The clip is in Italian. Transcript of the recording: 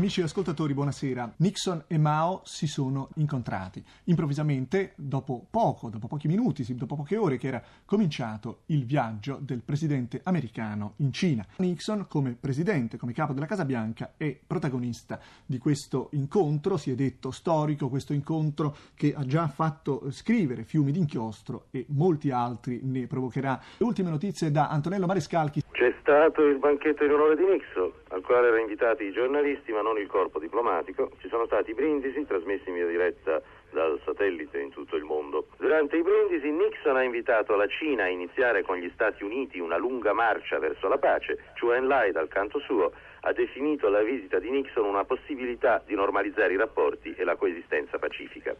Amici ascoltatori, buonasera. Nixon e Mao si sono incontrati. Improvvisamente, dopo poco, dopo pochi minuti, dopo poche ore che era cominciato il viaggio del presidente americano in Cina. Nixon, come presidente, come capo della Casa Bianca, è protagonista di questo incontro, si è detto storico, questo incontro che ha già fatto scrivere fiumi d'inchiostro e molti altri ne provocherà. Le ultime notizie da Antonello Marescalchi. C'è stato il banchetto in onore di Nixon, al quale erano invitati i giornalisti ma non il corpo diplomatico. Ci sono stati brindisi trasmessi in via diretta dal satellite in tutto il mondo. Durante i brindisi Nixon ha invitato la Cina a iniziare con gli Stati Uniti una lunga marcia verso la pace. Chu Enlai dal canto suo ha definito la visita di Nixon una possibilità di normalizzare i rapporti e la coesistenza pacifica.